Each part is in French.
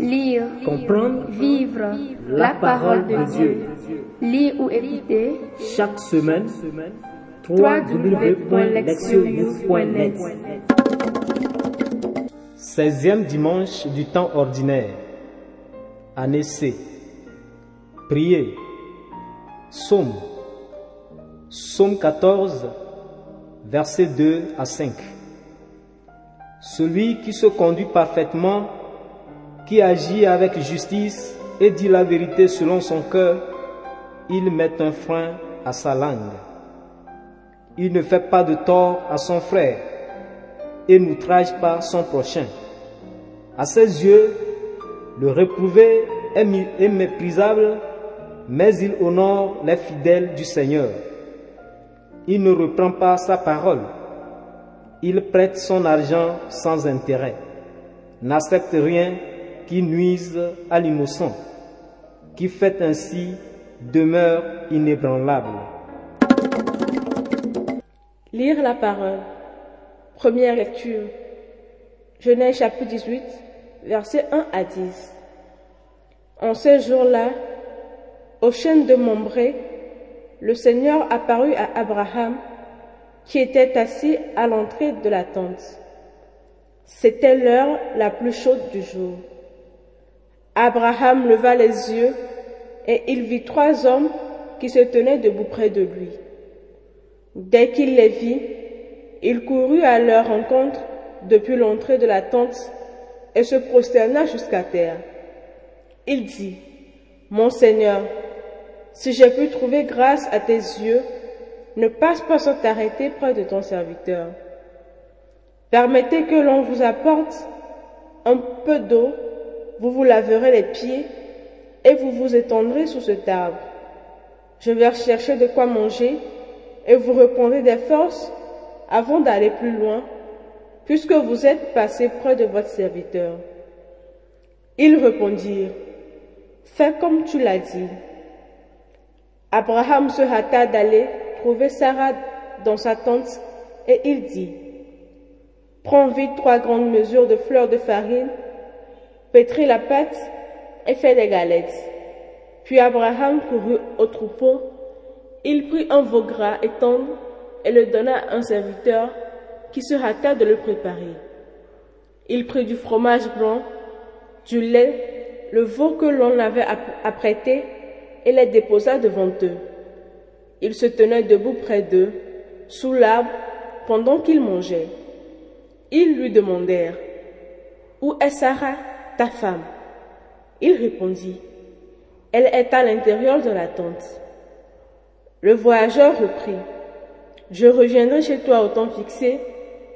Lire, Comprendre, vivre la parole de Dieu. Lire ou écouter chaque semaine, www.lectionnews.net 16e dimanche du temps ordinaire. Année C. Prier. Psaume. Psaume 14, versets 2 à 5. Celui qui se conduit parfaitement, qui agit avec justice et dit la vérité selon son cœur, il met un frein à sa langue. Il ne fait pas de tort à son frère et n'outrage pas son prochain. À ses yeux, le réprouvé est méprisable, mais il honore les fidèles du Seigneur. Il ne reprend pas sa parole. Il prête son argent sans intérêt, n'accepte rien qui nuise à l'innocent, qui fait ainsi demeure inébranlable. Lire la parole. Première lecture. Genèse chapitre 18, versets 1 à 10. En ces jours-là, au chêne de Mambré, le Seigneur apparut à Abraham, qui était assis à l'entrée de la tente. C'était l'heure la plus chaude du jour. Abraham leva les yeux et il vit trois hommes qui se tenaient debout près de lui. Dès qu'il les vit, il courut à leur rencontre depuis l'entrée de la tente et se prosterna jusqu'à terre. Il dit, Mon Seigneur, si j'ai pu trouver grâce à tes yeux, ne passe pas sans t'arrêter près de ton serviteur. Permettez que l'on vous apporte un peu d'eau, vous vous laverez les pieds et vous vous étendrez sous cet arbre. Je vais chercher de quoi manger et vous reprendrez des forces avant d'aller plus loin, puisque vous êtes passé près de votre serviteur. Ils répondirent, Fais comme tu l'as dit. Abraham se hâta d'aller trouver Sarah dans sa tente et il dit, Prends vite trois grandes mesures de fleurs de farine, pétris la pâte et fais des galettes. Puis Abraham courut au troupeau, il prit un veau gras et tendre et le donna à un serviteur qui se hâta de le préparer. Il prit du fromage blanc, du lait, le veau que l'on avait app- apprêté et les déposa devant eux. Il se tenait debout près d'eux, sous l'arbre, pendant qu'ils mangeaient. Ils lui demandèrent, Où est Sarah, ta femme? Il répondit, Elle est à l'intérieur de la tente. Le voyageur reprit, Je reviendrai chez toi au temps fixé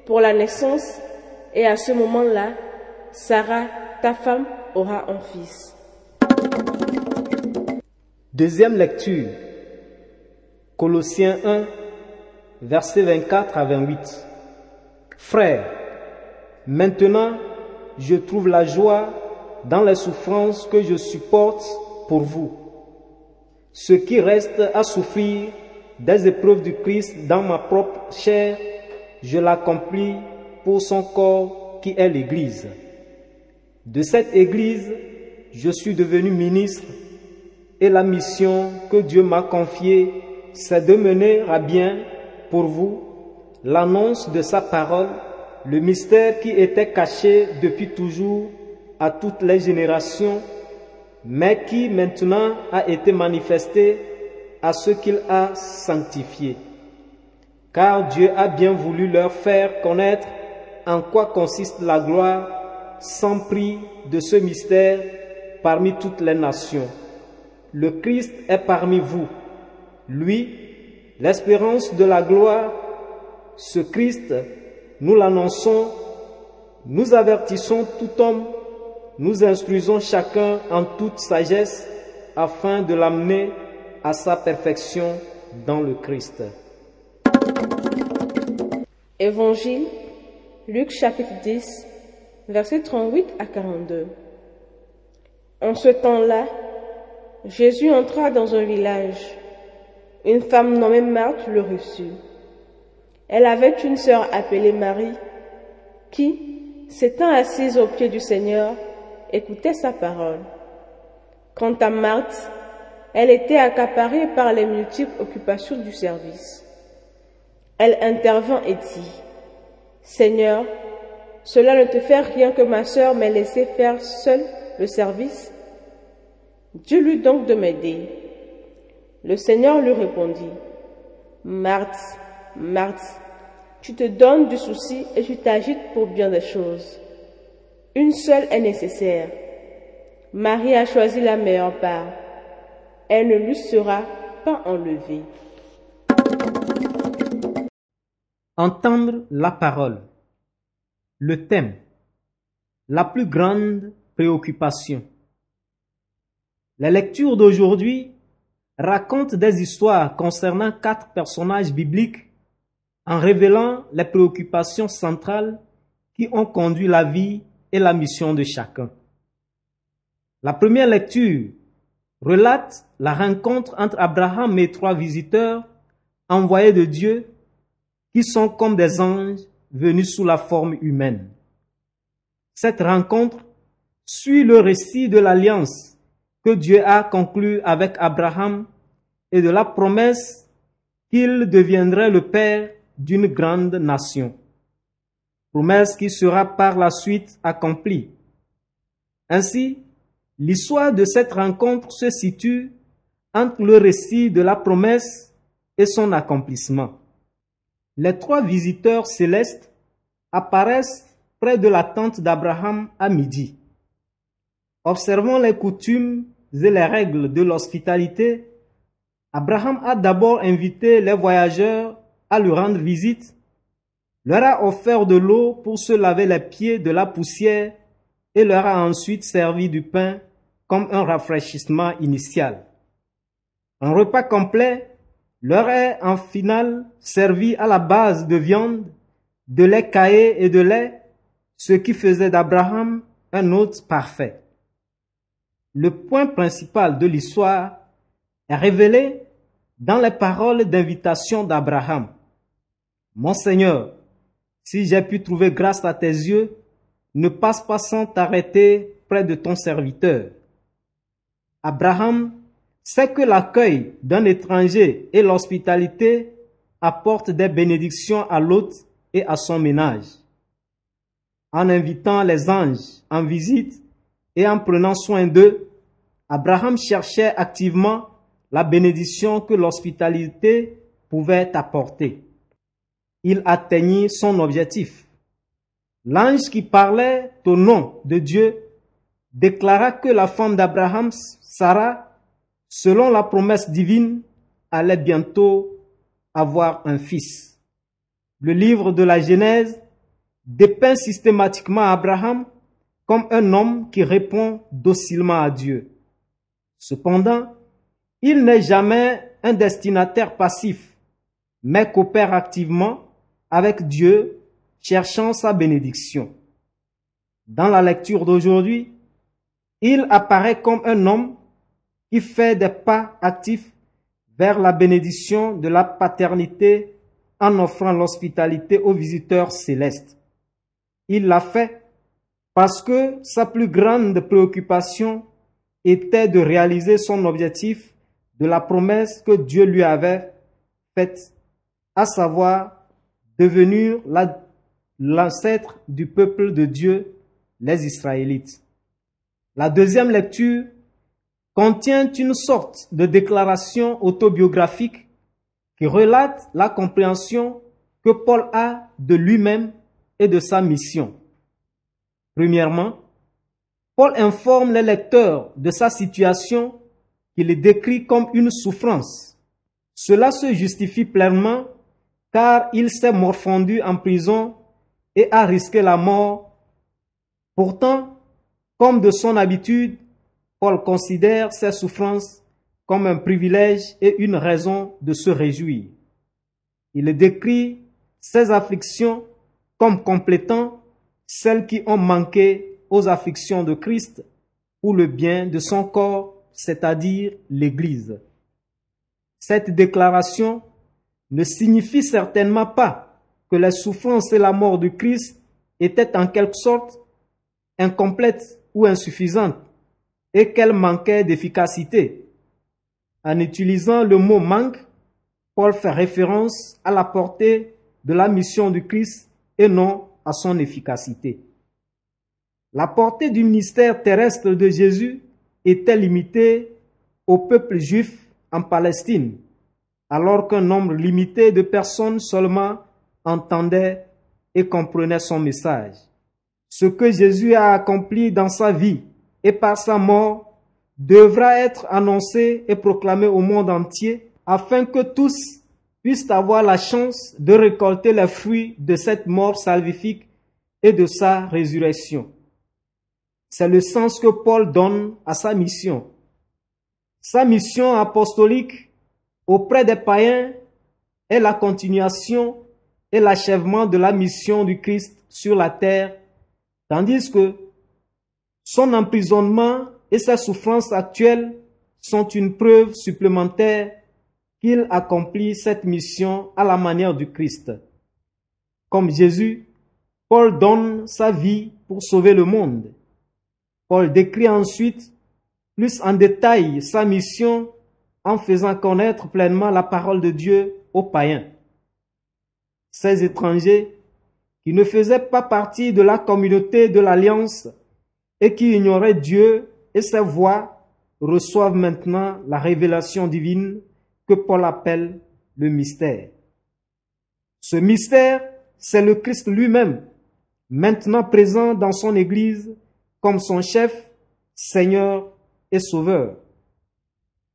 pour la naissance, et à ce moment-là, Sarah, ta femme, aura un fils. Deuxième lecture. Colossiens 1, versets 24 à 28. Frères, maintenant je trouve la joie dans les souffrances que je supporte pour vous. Ce qui reste à souffrir des épreuves du Christ dans ma propre chair, je l'accomplis pour son corps qui est l'Église. De cette Église, je suis devenu ministre et la mission que Dieu m'a confiée, c'est de mener à bien pour vous l'annonce de sa parole, le mystère qui était caché depuis toujours à toutes les générations, mais qui maintenant a été manifesté à ceux qu'il a sanctifiés. Car Dieu a bien voulu leur faire connaître en quoi consiste la gloire sans prix de ce mystère parmi toutes les nations. Le Christ est parmi vous. Lui, l'espérance de la gloire, ce Christ, nous l'annonçons, nous avertissons tout homme, nous instruisons chacun en toute sagesse afin de l'amener à sa perfection dans le Christ. Évangile, Luc chapitre 10, versets 38 à 42. En ce temps-là, Jésus entra dans un village. Une femme nommée Marthe le reçut. Elle avait une sœur appelée Marie qui, s'étant assise aux pieds du Seigneur, écoutait sa parole. Quant à Marthe, elle était accaparée par les multiples occupations du service. Elle intervint et dit, Seigneur, cela ne te fait rien que ma sœur m'ait laissé faire seule le service Dieu lui donc de m'aider. Le Seigneur lui répondit, Marthe, Marthe, tu te donnes du souci et tu t'agites pour bien des choses. Une seule est nécessaire. Marie a choisi la meilleure part. Elle ne lui sera pas enlevée. Entendre la parole. Le thème. La plus grande préoccupation. La lecture d'aujourd'hui raconte des histoires concernant quatre personnages bibliques en révélant les préoccupations centrales qui ont conduit la vie et la mission de chacun. La première lecture relate la rencontre entre Abraham et trois visiteurs envoyés de Dieu qui sont comme des anges venus sous la forme humaine. Cette rencontre suit le récit de l'alliance que Dieu a conclu avec Abraham et de la promesse qu'il deviendrait le père d'une grande nation. Promesse qui sera par la suite accomplie. Ainsi, l'histoire de cette rencontre se situe entre le récit de la promesse et son accomplissement. Les trois visiteurs célestes apparaissent près de la tente d'Abraham à midi. Observant les coutumes et les règles de l'hospitalité, Abraham a d'abord invité les voyageurs à lui rendre visite, leur a offert de l'eau pour se laver les pieds de la poussière et leur a ensuite servi du pain comme un rafraîchissement initial. Un repas complet leur est en finale servi à la base de viande, de lait caillé et de lait, ce qui faisait d'Abraham un hôte parfait le point principal de l'histoire est révélé dans les paroles d'invitation d'Abraham. Mon Seigneur, si j'ai pu trouver grâce à tes yeux, ne passe pas sans t'arrêter près de ton serviteur. Abraham sait que l'accueil d'un étranger et l'hospitalité apportent des bénédictions à l'hôte et à son ménage. En invitant les anges en visite et en prenant soin d'eux, Abraham cherchait activement la bénédiction que l'hospitalité pouvait apporter. Il atteignit son objectif. L'ange qui parlait au nom de Dieu déclara que la femme d'Abraham, Sarah, selon la promesse divine, allait bientôt avoir un fils. Le livre de la Genèse dépeint systématiquement Abraham comme un homme qui répond docilement à Dieu. Cependant, il n'est jamais un destinataire passif, mais coopère activement avec Dieu, cherchant sa bénédiction. Dans la lecture d'aujourd'hui, il apparaît comme un homme qui fait des pas actifs vers la bénédiction de la paternité en offrant l'hospitalité aux visiteurs célestes. Il l'a fait parce que sa plus grande préoccupation était de réaliser son objectif de la promesse que Dieu lui avait faite, à savoir devenir l'ancêtre du peuple de Dieu, les Israélites. La deuxième lecture contient une sorte de déclaration autobiographique qui relate la compréhension que Paul a de lui-même et de sa mission. Premièrement, Paul informe les lecteurs de sa situation qu'il décrit comme une souffrance. Cela se justifie pleinement car il s'est morfondu en prison et a risqué la mort. Pourtant, comme de son habitude, Paul considère ses souffrances comme un privilège et une raison de se réjouir. Il décrit ses afflictions comme complétant celles qui ont manqué aux afflictions de Christ pour le bien de son corps, c'est-à-dire l'Église. Cette déclaration ne signifie certainement pas que les souffrances et la mort de Christ était en quelque sorte incomplète ou insuffisante et qu'elle manquait d'efficacité. En utilisant le mot manque, Paul fait référence à la portée de la mission du Christ et non son efficacité. La portée du ministère terrestre de Jésus était limitée au peuple juif en Palestine, alors qu'un nombre limité de personnes seulement entendaient et comprenaient son message. Ce que Jésus a accompli dans sa vie et par sa mort devra être annoncé et proclamé au monde entier afin que tous puissent avoir la chance de récolter les fruits de cette mort salvifique et de sa résurrection. C'est le sens que Paul donne à sa mission. Sa mission apostolique auprès des païens est la continuation et l'achèvement de la mission du Christ sur la terre, tandis que son emprisonnement et sa souffrance actuelle sont une preuve supplémentaire qu'il accomplit cette mission à la manière du Christ. Comme Jésus, Paul donne sa vie pour sauver le monde. Paul décrit ensuite plus en détail sa mission en faisant connaître pleinement la parole de Dieu aux païens. Ces étrangers qui ne faisaient pas partie de la communauté de l'Alliance et qui ignoraient Dieu et ses voies reçoivent maintenant la révélation divine que Paul appelle le mystère. Ce mystère, c'est le Christ lui-même, maintenant présent dans son Église comme son chef, Seigneur et Sauveur.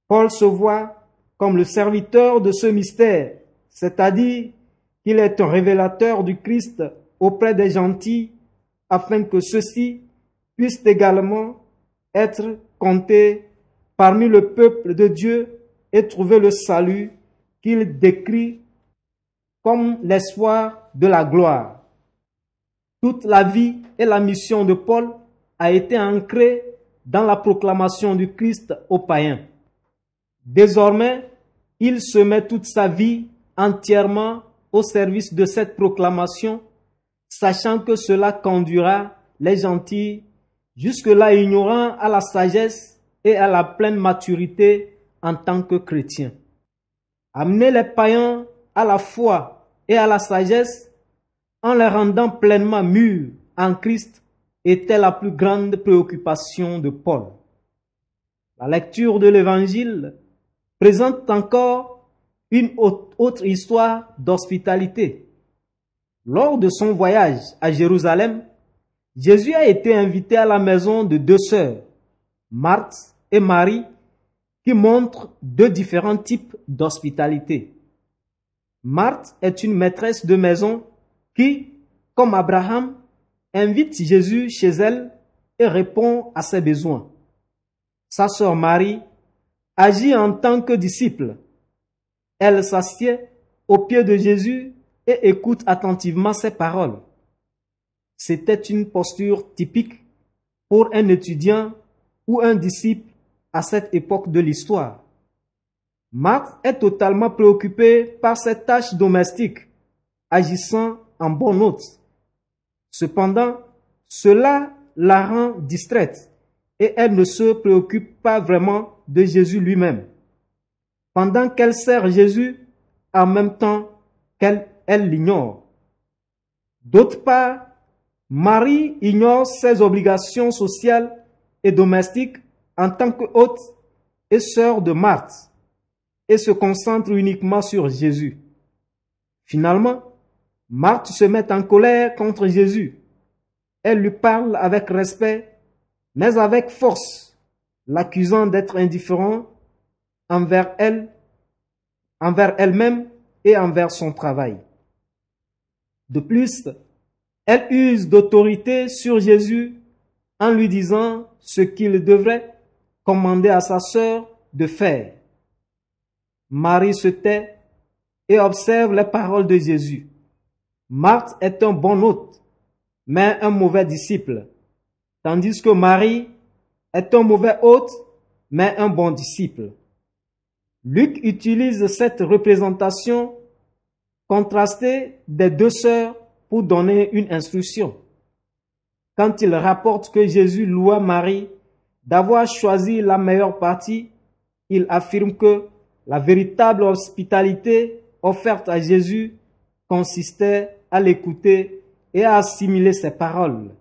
Paul se voit comme le serviteur de ce mystère, c'est-à-dire qu'il est un révélateur du Christ auprès des gentils, afin que ceux-ci puissent également être comptés parmi le peuple de Dieu et trouver le salut qu'il décrit comme l'espoir de la gloire. Toute la vie et la mission de Paul a été ancrée dans la proclamation du Christ aux païens. Désormais, il se met toute sa vie entièrement au service de cette proclamation, sachant que cela conduira les gentils jusque-là ignorants à la sagesse et à la pleine maturité en tant que chrétiens. Amener les païens à la foi et à la sagesse en les rendant pleinement mûrs en Christ était la plus grande préoccupation de Paul. La lecture de l'Évangile présente encore une autre histoire d'hospitalité. Lors de son voyage à Jérusalem, Jésus a été invité à la maison de deux sœurs, Marthe et Marie, qui montrent deux différents types d'hospitalité. Marthe est une maîtresse de maison qui, comme Abraham, invite Jésus chez elle et répond à ses besoins. Sa sœur Marie agit en tant que disciple. Elle s'assied au pied de Jésus et écoute attentivement ses paroles. C'était une posture typique pour un étudiant ou un disciple à cette époque de l'histoire. Marthe est totalement préoccupée par ses tâches domestiques, agissant en bon hôte. Cependant, cela la rend distraite et elle ne se préoccupe pas vraiment de Jésus lui-même. Pendant qu'elle sert Jésus, en même temps qu'elle l'ignore. D'autre part, Marie ignore ses obligations sociales et domestiques en tant que hôte et sœur de Marthe et se concentre uniquement sur Jésus. Finalement, Marthe se met en colère contre Jésus. Elle lui parle avec respect, mais avec force, l'accusant d'être indifférent envers elle, envers elle-même et envers son travail. De plus, elle use d'autorité sur Jésus en lui disant ce qu'il devrait commander à sa sœur de faire. Marie se tait et observe les paroles de Jésus. Marthe est un bon hôte, mais un mauvais disciple, tandis que Marie est un mauvais hôte, mais un bon disciple. Luc utilise cette représentation contrastée des deux sœurs pour donner une instruction. quand il rapporte que Jésus loua Marie d'avoir choisi la meilleure partie, il affirme que la véritable hospitalité offerte à Jésus consistait à l'écouter et à assimiler ses paroles.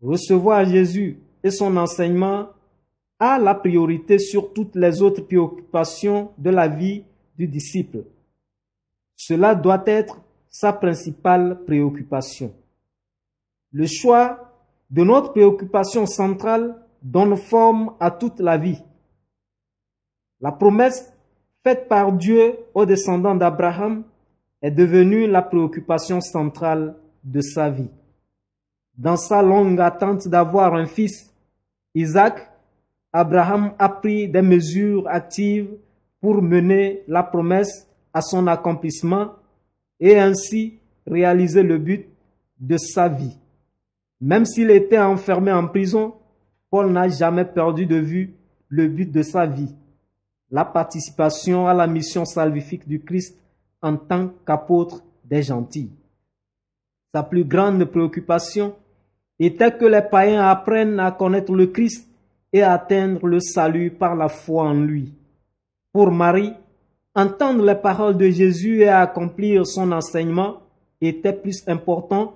Recevoir Jésus et son enseignement a la priorité sur toutes les autres préoccupations de la vie du disciple. Cela doit être sa principale préoccupation. Le choix de notre préoccupation centrale donne forme à toute la vie. La promesse faite par Dieu aux descendants d'Abraham est devenue la préoccupation centrale de sa vie. Dans sa longue attente d'avoir un fils, Isaac, Abraham a pris des mesures actives pour mener la promesse à son accomplissement et ainsi réaliser le but de sa vie. Même s'il était enfermé en prison, Paul n'a jamais perdu de vue le but de sa vie, la participation à la mission salvifique du Christ en tant qu'apôtre des gentils. Sa plus grande préoccupation était que les païens apprennent à connaître le Christ et à atteindre le salut par la foi en lui. Pour Marie, entendre les paroles de Jésus et accomplir son enseignement était plus important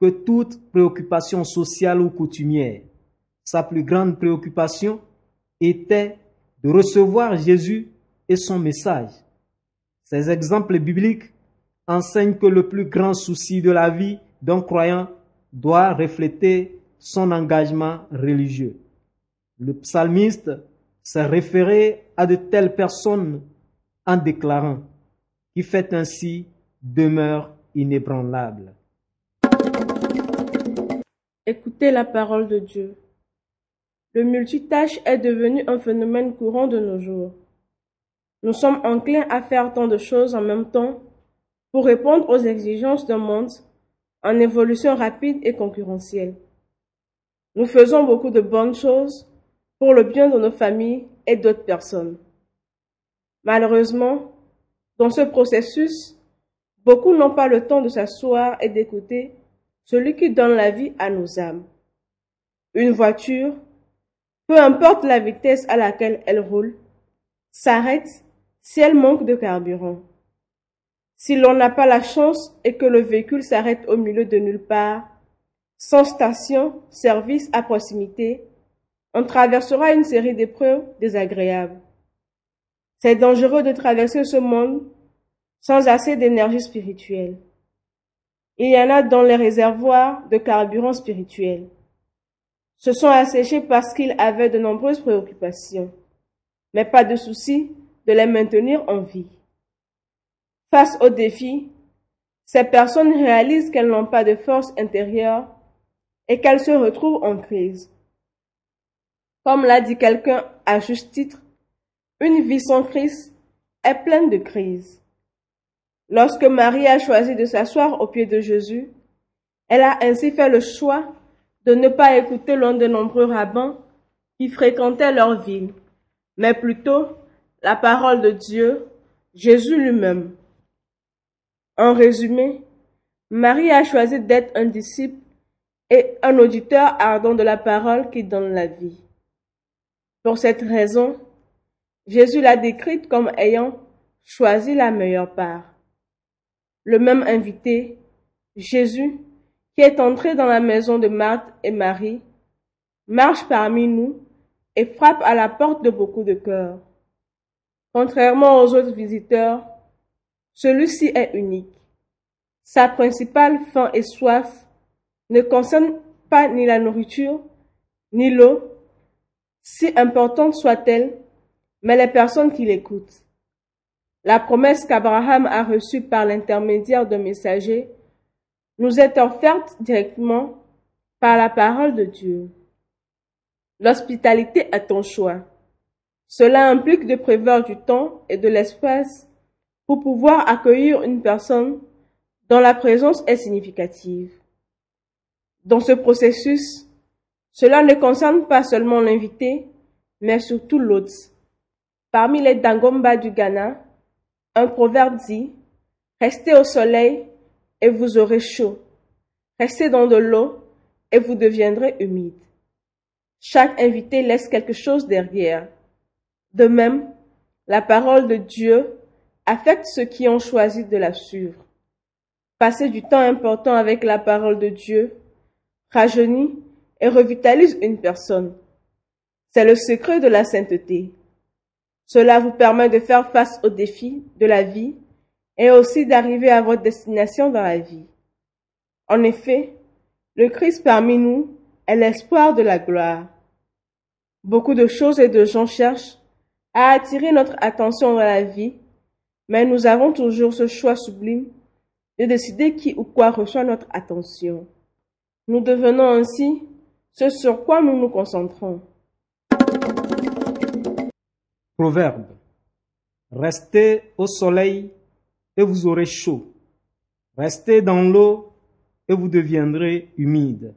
que toute préoccupation sociale ou coutumière. Sa plus grande préoccupation était de recevoir Jésus et son message. Ces exemples bibliques enseignent que le plus grand souci de la vie d'un croyant doit refléter son engagement religieux. Le psalmiste s'est référé à de telles personnes en déclarant qui fait ainsi demeure inébranlable. Écoutez la parole de Dieu. Le multitâche est devenu un phénomène courant de nos jours. Nous sommes enclins à faire tant de choses en même temps pour répondre aux exigences d'un monde en évolution rapide et concurrentielle. Nous faisons beaucoup de bonnes choses pour le bien de nos familles et d'autres personnes. Malheureusement, dans ce processus, beaucoup n'ont pas le temps de s'asseoir et d'écouter celui qui donne la vie à nos âmes. Une voiture, peu importe la vitesse à laquelle elle roule, s'arrête si elle manque de carburant. Si l'on n'a pas la chance et que le véhicule s'arrête au milieu de nulle part, sans station, service à proximité, on traversera une série d'épreuves désagréables. C'est dangereux de traverser ce monde sans assez d'énergie spirituelle. Il y en a dans les réservoirs de carburant spirituel. Se sont asséchés parce qu'ils avaient de nombreuses préoccupations, mais pas de souci de les maintenir en vie. Face aux défis, ces personnes réalisent qu'elles n'ont pas de force intérieure et qu'elles se retrouvent en crise. Comme l'a dit quelqu'un à juste titre, une vie sans Christ est pleine de crises. Lorsque Marie a choisi de s'asseoir au pied de Jésus, elle a ainsi fait le choix de ne pas écouter l'un des nombreux rabbins qui fréquentaient leur ville, mais plutôt la parole de Dieu, Jésus lui-même. En résumé, Marie a choisi d'être un disciple et un auditeur ardent de la parole qui donne la vie. Pour cette raison, Jésus l'a décrite comme ayant choisi la meilleure part. Le même invité, Jésus, qui est entré dans la maison de Marthe et Marie, marche parmi nous et frappe à la porte de beaucoup de cœurs. Contrairement aux autres visiteurs, celui-ci est unique. Sa principale faim et soif ne concerne pas ni la nourriture, ni l'eau, si importante soit-elle, mais les personnes qui l'écoutent. La promesse qu'Abraham a reçue par l'intermédiaire de messagers nous est offerte directement par la parole de Dieu. L'hospitalité est ton choix. Cela implique de prévoir du temps et de l'espace pour pouvoir accueillir une personne dont la présence est significative. Dans ce processus, cela ne concerne pas seulement l'invité, mais surtout l'hôte. Parmi les Dangomba du Ghana, un proverbe dit Restez au soleil et vous aurez chaud. Restez dans de l'eau et vous deviendrez humide. Chaque invité laisse quelque chose derrière. De même, la parole de Dieu affecte ceux qui ont choisi de la suivre. Passer du temps important avec la parole de Dieu rajeunit et revitalise une personne. C'est le secret de la sainteté. Cela vous permet de faire face aux défis de la vie et aussi d'arriver à votre destination dans la vie. En effet, le Christ parmi nous est l'espoir de la gloire. Beaucoup de choses et de gens cherchent à attirer notre attention dans la vie, mais nous avons toujours ce choix sublime de décider qui ou quoi reçoit notre attention. Nous devenons ainsi ce sur quoi nous nous concentrons. Proverbe. Restez au soleil et vous aurez chaud. Restez dans l'eau et vous deviendrez humide.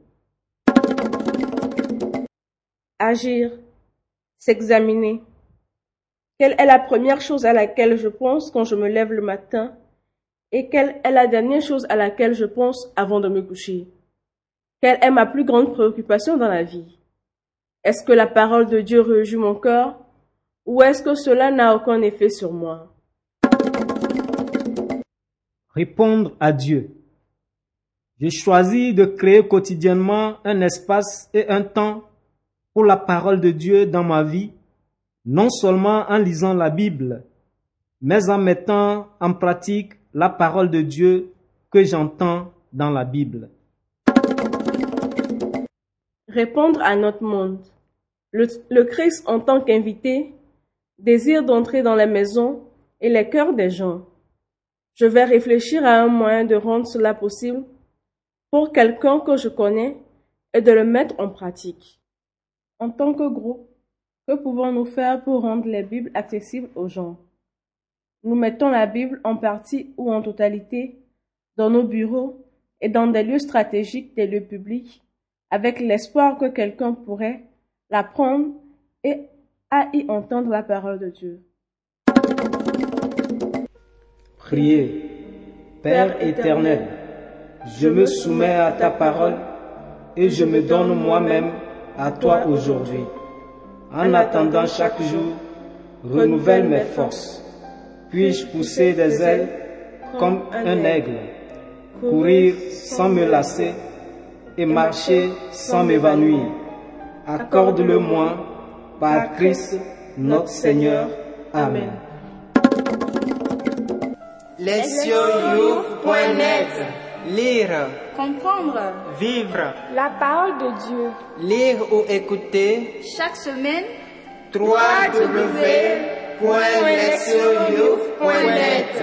Agir, s'examiner. Quelle est la première chose à laquelle je pense quand je me lève le matin et quelle est la dernière chose à laquelle je pense avant de me coucher? Quelle est ma plus grande préoccupation dans la vie? Est-ce que la parole de Dieu réjouit mon cœur ou est-ce que cela n'a aucun effet sur moi? Répondre à Dieu. J'ai choisi de créer quotidiennement un espace et un temps pour la parole de Dieu dans ma vie, non seulement en lisant la Bible, mais en mettant en pratique la parole de Dieu que j'entends dans la Bible. Répondre à notre monde. Le, le Christ en tant qu'invité désire d'entrer dans les maisons et les cœurs des gens. Je vais réfléchir à un moyen de rendre cela possible pour quelqu'un que je connais et de le mettre en pratique. En tant que groupe, que pouvons-nous faire pour rendre les Bibles accessibles aux gens? Nous mettons la Bible en partie ou en totalité dans nos bureaux et dans des lieux stratégiques des lieux publics avec l'espoir que quelqu'un pourrait la prendre et à y entendre la parole de Dieu. Priez. Père éternel, je me soumets à ta parole et je me donne moi-même à toi aujourd'hui. En attendant chaque jour, renouvelle mes forces. Puis-je pousser des ailes comme un aigle, courir sans me lasser et marcher sans m'évanouir. Accorde-le-moi par Christ notre Seigneur. Amen. Lire, Comprendre. Vivre, la parole de Dieu. Lire ou écouter. Chaque semaine. www.lesioyou.net